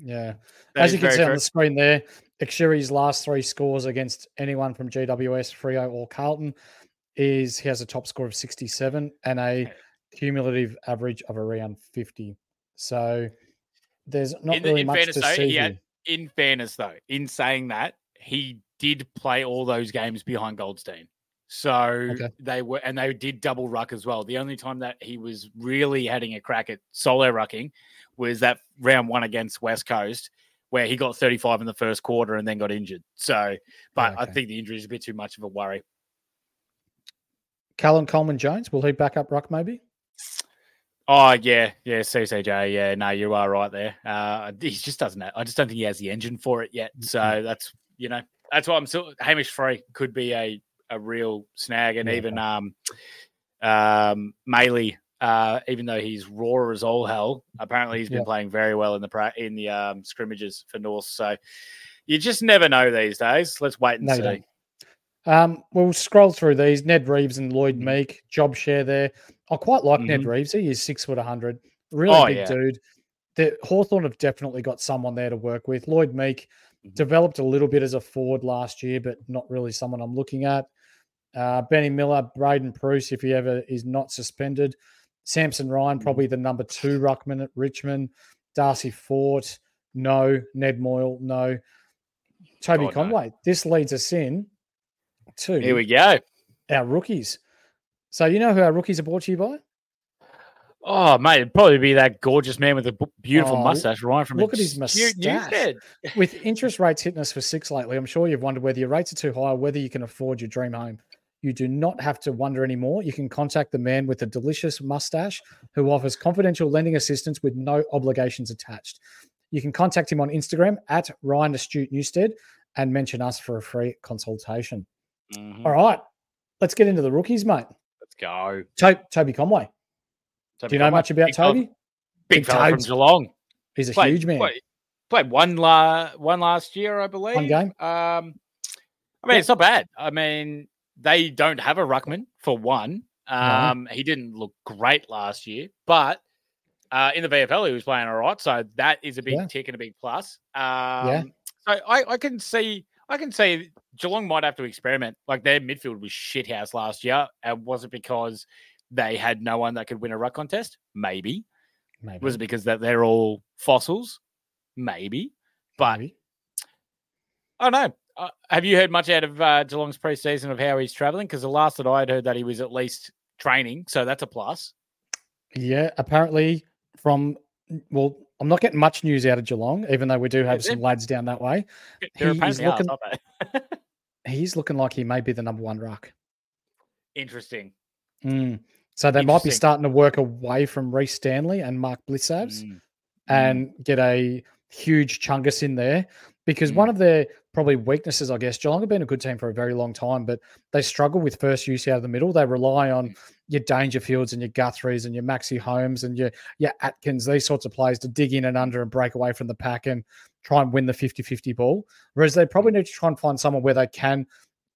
Yeah. that As you can see on the screen there, Xerri's last three scores against anyone from GWS, Freo, or Carlton is he has a top score of 67 and a cumulative average of around 50. So there's not in, really in much fairness, to though, see had, in fairness, though, in saying that, he did play all those games behind Goldstein. So Okay. they were, and they did double ruck as well. The only time that he was really having a crack at solo rucking was that round one against West Coast, where he got 35 in the first quarter and then got injured. So, but ah, I think the injury is a bit too much of a worry. Callum Coleman Jones, will he back up Ruck maybe? Oh yeah, yeah, CCJ. Yeah, no, you are right there. Uh, he just doesn't. Have, I just don't think he has the engine for it yet. So that's you know that's why I'm still Hamish Free could be a a real snag, and Yeah. even um um Maley. Uh, even though he's raw as all hell, apparently he's been Yeah. playing very well in the pra- in the um, scrimmages for North. So you just never know these days. Let's wait and No, see. Um, we'll scroll through these. Ned Reeves and Lloyd Mm-hmm. Meek, job share there. I quite like Ned Mhm. Reeves. He is six foot 100. Really Oh, big yeah. dude. The Hawthorn have definitely got someone there to work with. Lloyd Meek Mm-hmm. developed a little bit as a forward last year, but not really someone I'm looking at. Uh, Benny Miller, Braydon Preuss, if he ever is not suspended. Samson Ryan, Mm-hmm. probably the number two ruckman at Richmond. Darcy Fort, no. Ned Moyle, no. Toby no. Conway. This leads us in to Here we go. our rookies. So you know who our rookies are brought to you by? Oh, mate, it'd probably be that gorgeous man with a beautiful Oh, mustache, Ryan from look at his moustache. With interest rates hitting us for six lately, I'm sure you've wondered whether your rates are too high or whether you can afford your dream home. You do not have to wonder anymore. You can contact the man with the delicious mustache who offers confidential lending assistance with no obligations attached. You can contact him on Instagram at Ryan Astute Newstead and mention us for a free consultation. Mhm. All right, let's get into the rookies, mate. Let's go. To- Toby Conway. Toby Do you know Conway, much about big fella- Toby? Big, Big fella from Geelong. He's a Played- huge man. Played, played one la- one last year, I believe. One game? Um, I mean, it's not bad. I mean, they don't have a ruckman for one. Um, he didn't look great last year, but uh, in the VFL he was playing all right, so that is a big Yeah. tick and a big plus. Um, So I, I can see I can see Geelong might have to experiment. Like their midfield was shithouse last year, and was it because they had no one that could win a ruck contest? Maybe. Maybe. Was it because that they're all fossils? Maybe. But Maybe. I don't know. Uh, have you heard much out of uh, Geelong's preseason of how he's traveling? Because the last that I had heard that he was at least training, so that's a plus. Yeah, apparently from well, I'm not getting much news out of Geelong, even though we do have some lads down that way. They're a He is in the arse, looking- aren't they? He's looking like he may be the number one ruck. Interesting. Mm. So they might be starting to work away from Rhys Stanley and Mark Blicavs Mm. and get a huge chungus in there because Mm. one of their probably weaknesses, I guess, Geelong have been a good team for a very long time, but they struggle with first use out of the middle. They rely on your Dangerfields and your Guthries and your Maxi Holmes and your your Atkins, these sorts of players to dig in and under and break away from the pack and try and win the 50-50 ball. Whereas they probably mm. need to try and find someone where they can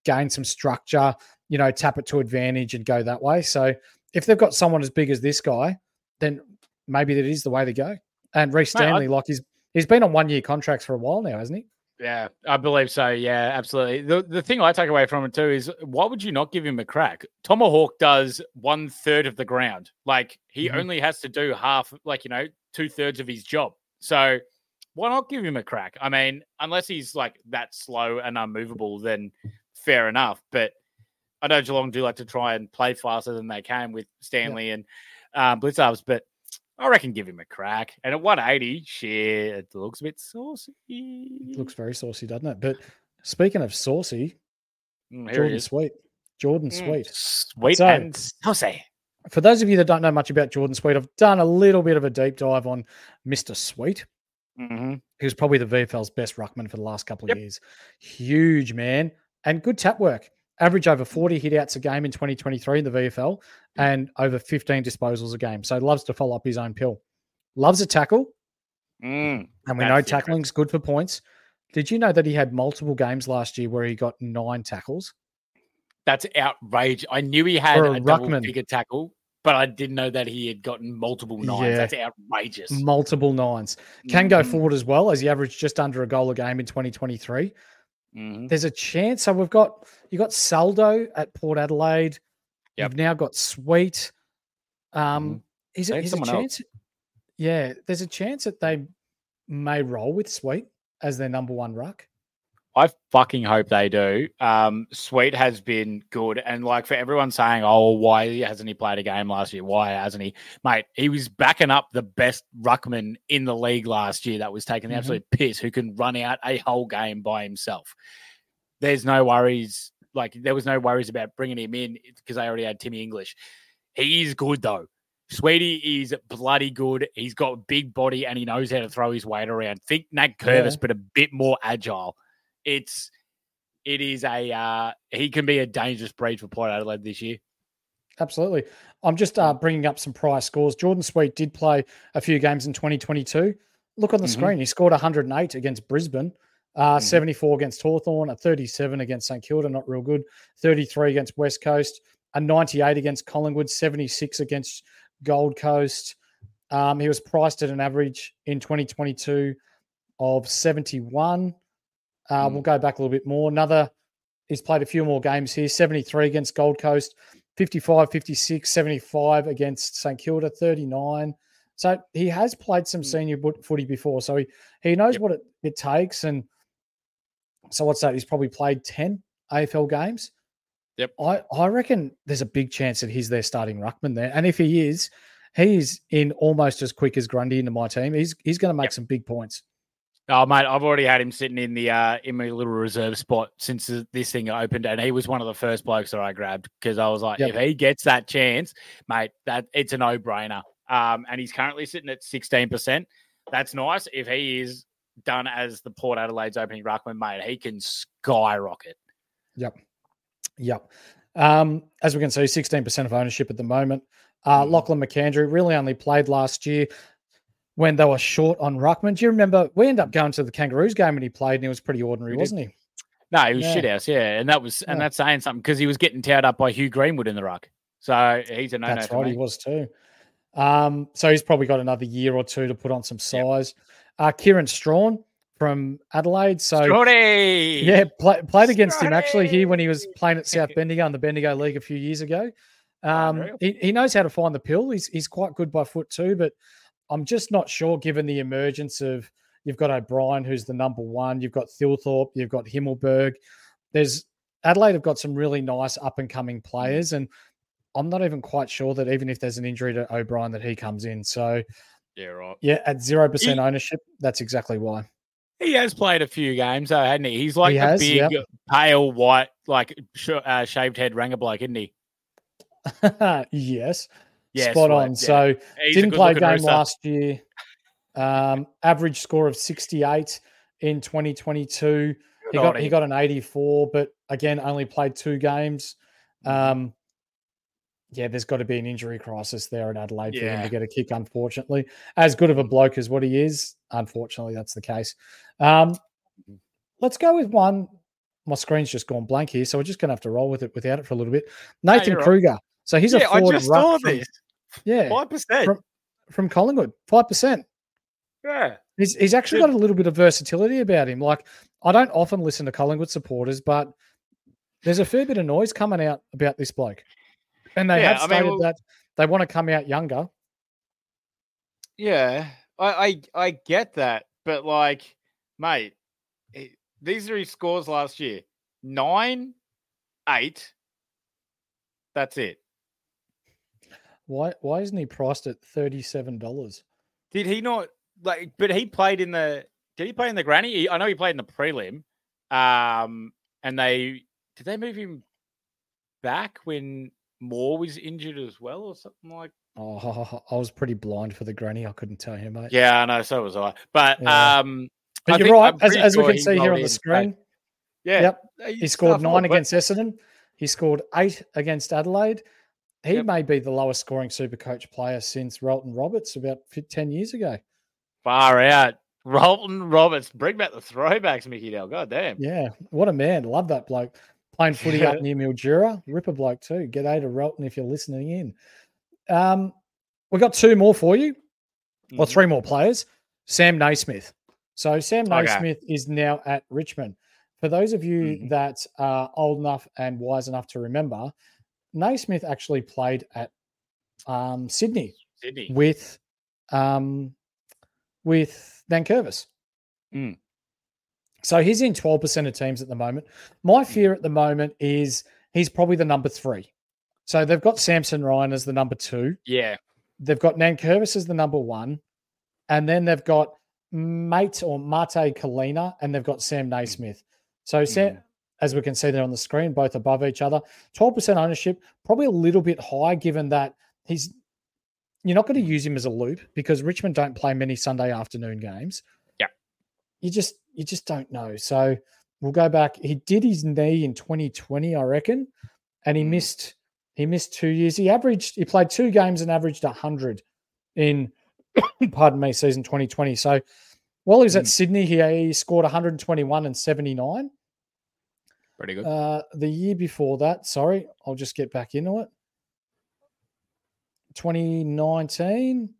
gain some structure, you know, tap it to advantage and go that way. So if they've got someone as big as this guy, then maybe that is the way to go. And Rhys Mate, I- Stanley, like he's he's been on one year contracts for a while now, hasn't he? Yeah, I believe so. Yeah, absolutely. The the thing I take away from it too is why would you not give him a crack? Tomahawk does one third of the ground. Like he Mhm. only has to do half, like you know, two thirds of his job. So why not give him a crack? I mean, unless he's like that slow and unmovable, then fair enough. But I know Geelong do like to try and play faster than they can with Stanley and um, Blicavs, but I reckon give him a crack. And at 180, shit, it looks a bit saucy. Looks very saucy, doesn't it? But speaking of saucy, Mm, Jordan. Sweet. Jordan Mm, Sweet. Sweet So- and saucy. For those of you that don't know much about Jordan Sweet, I've done a little bit of a deep dive on Mr. Sweet. Mm-hmm. He was probably the VFL's best ruckman for the last couple of Yep. years. Huge man and good tap work. Average over 40 hit outs a game in 2023 in the VFL and over 15 disposals a game. So loves to follow up his own pill. Loves a tackle. Mm, And we know tackling's good for points. Did you know that he had multiple games last year where he got nine tackles? that's outrageous. I knew he had For a, a double figure tackle, but I didn't know that he had gotten multiple nines. Yeah. That's outrageous. Multiple nines. Can go Mhm. forward as well as he averaged just under a goal a game in 2023. Mhm. There's a chance. So we've got you got Soldo at Port Adelaide. Yep. You've now got Sweet. Um, is it is a someone else. chance? Yeah, there's a chance that they may roll with Sweet as their number one ruck. I fucking hope they do. Um, Sweet has been good, and like for everyone saying, "Oh, why hasn't he played a game last year? Why hasn't he?" Mate, he was backing up the best ruckman in the league last year. That was taking the Mhm. absolute piss. Who can run out a whole game by himself? There's no worries. Like there was no worries about bringing him in because they already had Timmy English. He is good though. Sweetie is bloody good. He's got a big body and he knows how to throw his weight around. Think Nankervis, Yeah. but a bit more agile. It's it is a uh, he can be a dangerous breed for Port Adelaide this year. Absolutely. I'm just uh, bringing up some prior scores. Jordan Sweet did play a few games in 2022. Look on the Mhm. screen. He scored 108 against Brisbane, uh, Mhm. 74 against Hawthorn, a 37 against St Kilda, not real good, 33 against West Coast, a 98 against Collingwood, 76 against Gold Coast. Um, he was priced at an average in 2022 of 71. Uh, We'll go back a little bit more. Another, he's played a few more games here 73 against Gold Coast, 55, 56, 75 against St Kilda, 39. So he has played some senior footy before. So he, he knows what it, it takes. And so what's that? He's probably played 10 AFL games. Yep. I, I reckon there's a big chance that he's their starting ruckman there. And if he is, he's in almost as quick as Grundy into my team. He's he's going to make some big points. Oh mate, I've already had him sitting in the uh in my little reserve spot since this thing opened, and he was one of the first blokes that I grabbed because I was like, Yep. if he gets that chance, mate, that it's a no brainer. Um, and he's currently sitting at sixteen percent. That's nice. If he is done as the Port Adelaide's opening ruckman, mate, he can skyrocket. Yep. Yep. Um, as we can see, 16% of ownership at the moment. Uh, Lachlan McAndrew really only played last year when they were short on Ruckman. Do you remember? We ended up going to the Kangaroos game and he played and he was pretty ordinary, wasn't he? No, he was Yeah. shit house, yeah, and that was and Yeah. that's saying something because he was getting towed up by Hugh Greenwood in the ruck. So he's a no no That's right, me. he was too. Um, so he's probably got another year or two to put on some size. Uh, Kieran Strachan from Adelaide. So Strotty! yeah, play, played against him actually here when he was playing at South Bendigo in the Bendigo League a few years ago. Um, he, he knows how to find the pill. He's he's quite good by foot too, but I'm just not sure given the emergence of you've got O'Brien who's the number one, you've got Thilthorpe, you've got Himmelberg. There's Adelaide have got some really nice up and coming players, and I'm not even quite sure that even if there's an injury to O'Brien that he comes in. So Yeah, right. yeah, at zero percent ownership, that's exactly why. He has played a few games, though, hadn't he? He's like He has, big, yep. pale, white, like sh- uh, shaved head ranger bloke, isn't he? yes. Yeah, spot on. yeah. So He's didn't play a game rooster. last year. Um, average score of 68 in 2022. He got he got an 84, but again only played two games. Mm-hmm. Um, yeah, there's got to be an injury crisis there in Adelaide for him to get a kick. Unfortunately, as good of a bloke as what he is, unfortunately that's the case. Um, let's go with one. My screen's just gone blank here, so we're just going to have to roll with it without it for a little bit. Nathan right. Kreuger. So he's a Yeah, I just saw this. Yeah, Five percent. from, from Collingwood, five percent. Yeah. He's he's actually got a little bit of versatility about him. Like I don't often listen to Collingwood supporters, but there's a fair bit of noise coming out about this bloke, and they Yeah, have I mean, stated well- that they want to come out younger. Yeah, I, I I get that, but like, mate, he- these are his scores last year: nine, eight. That's it. Why why isn't he priced at thirty seven dollars? Did he not like? But he played in the. Did he play in the granny? I know he played in the prelim. Um, and they did they move him back when Moore was injured as well, or something like. Oh, I was pretty blind for the granny. I couldn't tell you, mate. Yeah, I know. So was I. But Yeah. um, but I you're right. As, as we can see here on the screen. Yeah, Yep. He scored nine but- against Essendon. He scored eight against Adelaide. He Yep. may be the lowest scoring super coach player since Rolton Roberts about 10 years ago. Far out. Rolton Roberts, bring back the throwbacks, Mickey Dale. God damn. Yeah, what a man. Love that bloke. Playing footy up near Mildura. Ripper bloke too. G'day to Rolton if you're listening in. Um, we got two more for you, or Mhm. three more players. Sam Naismith. So Sam Okay. Naismith is now at Richmond. For those of you Mm-hmm. that are old enough and wise enough to remember, Naismith actually played at um, Sydney Sydney. with um, with Nankervis. Mm. So he's in 12% of teams at the moment. My fear at the moment is he's probably the number three. So they've got Samson Ryan as the number two. Yeah. They've got Nankervis as the number one. And then they've got Mate or Mate Colina, and they've got Sam Naismith. So Sam, as we can see there on the screen, both above each other. 12% ownership, probably a little bit high given that he's you're not going to use him as a loop because Richmond don't play many Sunday afternoon games. Yeah. You just you just don't know. So we'll go back. He did his knee in 2020, I reckon, and he Mm. missed he missed two years. He averaged he played two games and averaged 100 in pardon me, season 2020. So while he was at Mm. Sydney, he, he scored 121 and 79. Pretty good. Uh, the year before that, sorry, I'll just get back into it. 2019,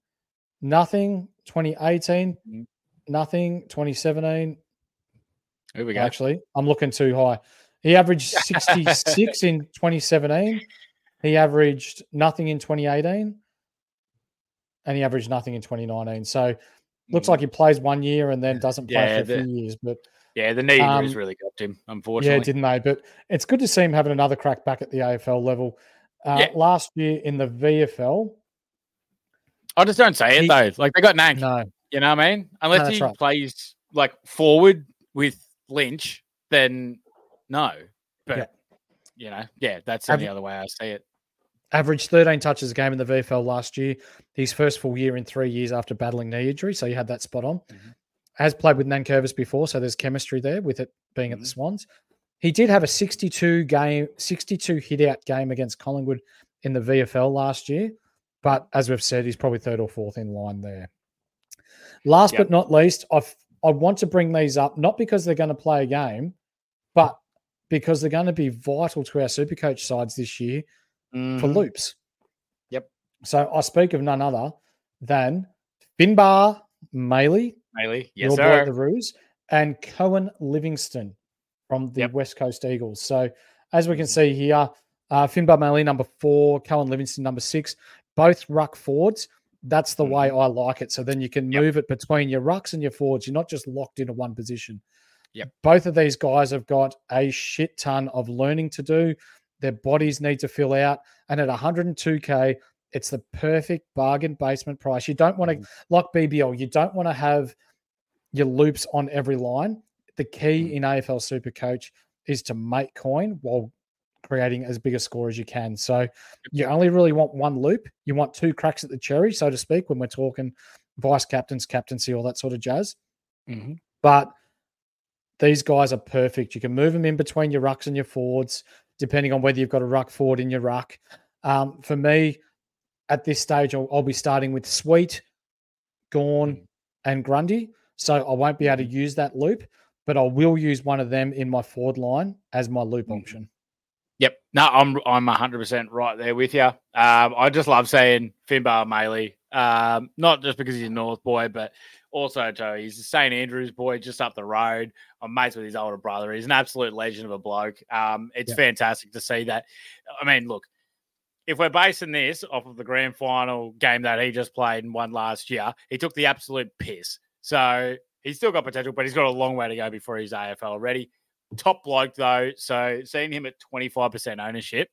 nothing. 2018, Mhm. nothing. 2017, Here we go. actually, I'm looking too high. He averaged 66 in 2017. He averaged nothing in 2018. And he averaged nothing in 2019. So looks like he plays one year and then doesn't play Mm. Yeah, for a the- few years. But Yeah, the knee injuries Um, really got him, unfortunately. yeah, didn't they? But it's good to see him having another crack back at the AFL level. Uh, Yeah. Last year in the VFL, I just don't say it though. Like they got Nank. no, You know what I mean? Unless that's he right. plays like forward with Lynch, then no. But Yeah. you know, yeah, that's the only other way I see it. averaged 13 touches a game in the VFL last year. His first full year in three years after battling knee injury. So you had that spot on. Mm-hmm. Has played with Nankervis before, so there's chemistry there with it being at the Mm-hmm. Swans. He did have a 62 game, 62 hit out game against Collingwood in the VFL last year. But as we've said, he's probably third or fourth in line there. Last Yep. but not least, I I want to bring these up not because they're going to play a game, but because they're going to be vital to our super coach sides this year for Mhm. loops. Yep. So I speak of none other than Finbar Maley, Maley. Yes, your boy sir. the Roos, and Coen Livingstone from the Yep. West Coast Eagles. So as we can see here, uh, Finbar Maley number four, Coen Livingstone number six, both ruck forwards. That's the way I like it. So then you can Mm-hmm. Yep. move it between your rucks and your forwards. You're not just locked into one position. Yep. Both of these guys have got a shit ton of learning to do. Their bodies need to fill out. And at 102K, it's the perfect bargain basement price. You don't want to, like BBL, you don't want to have your loops on every line. The key in AFL Super Coach is to make coin while creating as big a score as you can. So you only really want one loop. You want two cracks at the cherry, so to speak, when we're talking vice captains, captaincy, all that sort of jazz. Mhm. But these guys are perfect. You can move them in between your rucks and your forwards, depending on whether you've got a ruck forward in your ruck. Um, for me, at this stage, I'll, I'll be starting with Sweet, Gawn, and Grundy. So I won't be able to use that loop, but I will use one of them in my forward line as my loop option. Yep. No, I'm I'm 100 percent right there with you. Um, I just love saying Finbar Maley. Um, not just because he's a North boy, but also too, he's a St Andrews boy, just up the road. I'm mates with his older brother. He's an absolute legend of a bloke. Um, it's Yeah. fantastic to see that. I mean, look, if we're basing this off of the grand final game that he just played and won last year, he took the absolute piss. So he's still got potential, but he's got a long way to go before he's AFL ready. Top bloke though, so seeing him at 25% ownership,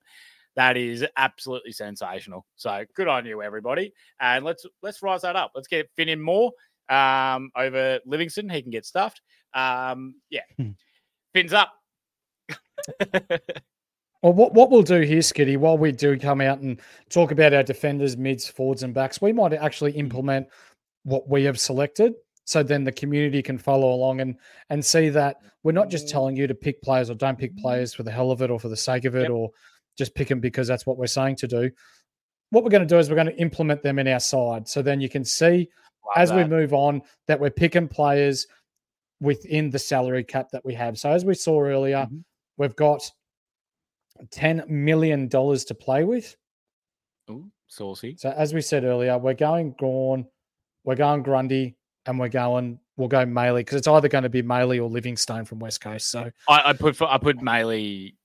that is absolutely sensational. So good on you, everybody. And let's let's rise that up. Let's get Finn in more um, over Livingstone. He can get stuffed. Um, yeah, Hmm. Finn's up. Well, what, what we'll do here, Skitty, while we do come out and talk about our defenders, mids, forwards, and backs, we might actually mm-hmm. implement what we have selected. So then the community can follow along and and see that we're not just mm-hmm. telling you to pick players or don't pick mm-hmm. players for the hell of it or for the sake of it Yep. or just pick them because that's what we're saying to do. What we're going to do is we're going to implement them in our side. So then you can see as we move on that we're picking players within the salary cap that we have. So as we saw earlier, Mhm. we've got $10 million to play with. Ooh, saucy. So as we said earlier, we're going Gawn, we're going Grundy, and we're going we'll go Maley because it's either going to be Maley or Livingstone from West Coast. So I, I put I put Maley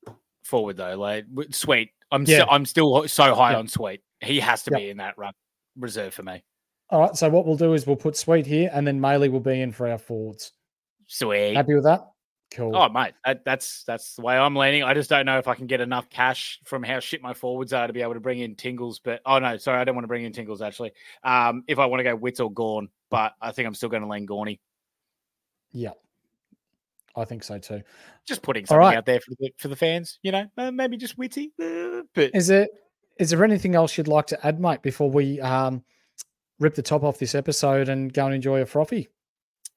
forward though. Like sweet. I'm Yeah. still I'm still so high Yeah. on sweet. He has to Yeah. be in that run reserve for me. all right, so what we'll do is we'll put Sweet here, and then Maley will be in for our forwards. Sweet. Happy with that? Cool. Oh mate, that, that's that's the way I'm leaning. I just don't know if I can get enough cash from how shit my forwards are to be able to bring in Tingles. But oh no, sorry, I don't want to bring in Tingles actually. Um, if I want to go Witts or Gawn, but I think I'm still going to lean Gawny. Yeah, I think so too. Just putting something right. out there for the for the fans, you know, uh, maybe just witty. uh, but Is there is there anything else you'd like to add, mate, before we um rip the top off this episode and go and enjoy a frothy.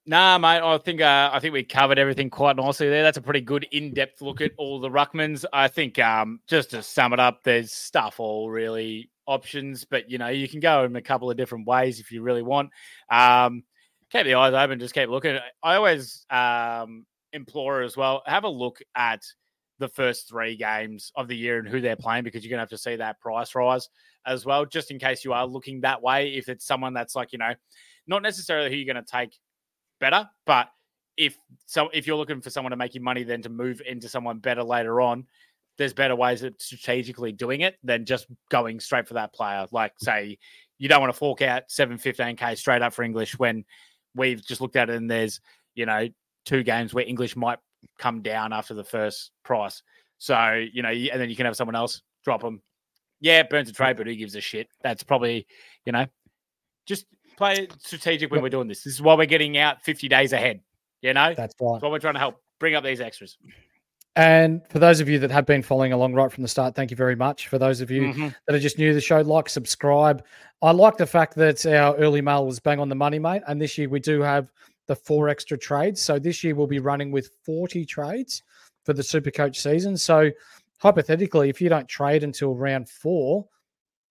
Nah, mate. I think uh, I think we covered everything quite nicely there. That's a pretty good in-depth look at all the ruckmans. I think um, just to sum it up, there's stuff all really options, but you know you can go in a couple of different ways if you really want. Um, keep the eyes open, just keep looking. I always um, implore as well have a look at the first three games of the year and who they're playing because you're gonna have to see that price rise as well, just in case you are looking that way. If it's someone that's like you know, not necessarily who you're going to take better. But if so, if you're looking for someone to make you money, then to move into someone better later on, there's better ways of strategically doing it than just going straight for that player. Like say, you don't want to fork out seven fifteen k straight up for English when we've just looked at it and there's you know two games where English might come down after the first price. So you know, and then you can have someone else drop them. Yeah, burns a trade, but who gives a shit? That's probably you know, just play strategic when we're doing this. This is why we're getting out 50 days ahead. You know, that's right. That's why we're trying to help bring up these extras. And for those of you that have been following along right from the start, thank you very much. For those of you Mm-hmm. that are just new to the show, like, subscribe. I like the fact that our early mail was bang on the money, mate. And this year we do have the four extra trades. So this year we'll be running with 40 trades for the Super Coach season. So hypothetically, if you don't trade until round four,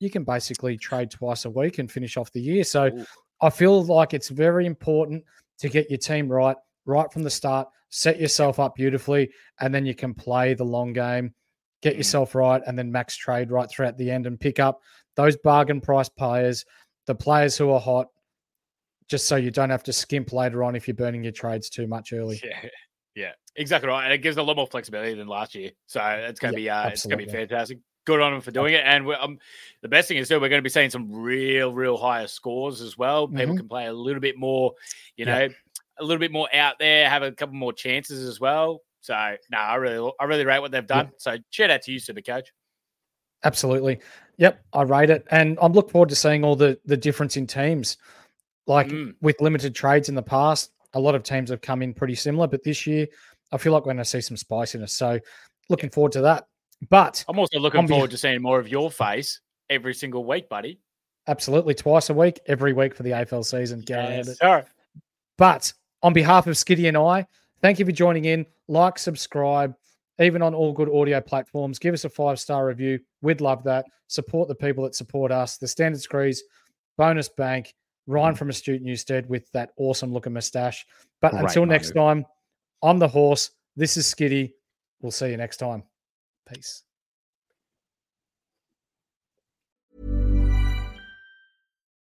you can basically trade twice a week and finish off the year. So I feel like it's very important to get your team right right from the start, set yourself up beautifully, and then you can play the long game, get yourself right, and then max trade right throughout the end and pick up those bargain price players, the players who are hot, just so you don't have to skimp later on if you're burning your trades too much early. Yeah, yeah, exactly right. And it gives a lot more flexibility than last year, so it's going to Yeah, be uh, it's going to be fantastic. Good on them for doing it. And we're, um, the best thing is too, we're going to be seeing some real, real higher scores as well. People Mhm. can play a little bit more, you Yeah. know, a little bit more out there, have a couple more chances as well. So no, I really, I really rate what they've done. So shout out to you, Super Coach. Absolutely. Yep, I rate it. And I'm looking forward to seeing all the the difference in teams. Like Mm. with limited trades in the past, a lot of teams have come in pretty similar, but this year I feel like we're going to see some spiciness. So looking forward to that. But I'm also looking on beh- forward to seeing more of your face every single week, buddy. absolutely twice a week, every week for the AFL season. Go ahead. Yes, sir. But on behalf of Skiddy and I, thank you for joining in. Like, subscribe, even on all good audio platforms. Give us a five star review. We'd love that. Support the people that support us. The Standard Squeeze, Bonus Bank, Ryan from Astute Newstead with that awesome looking mustache. But Great until next move. time, I'm the horse. This is Skiddy. We'll see you next time. Peace.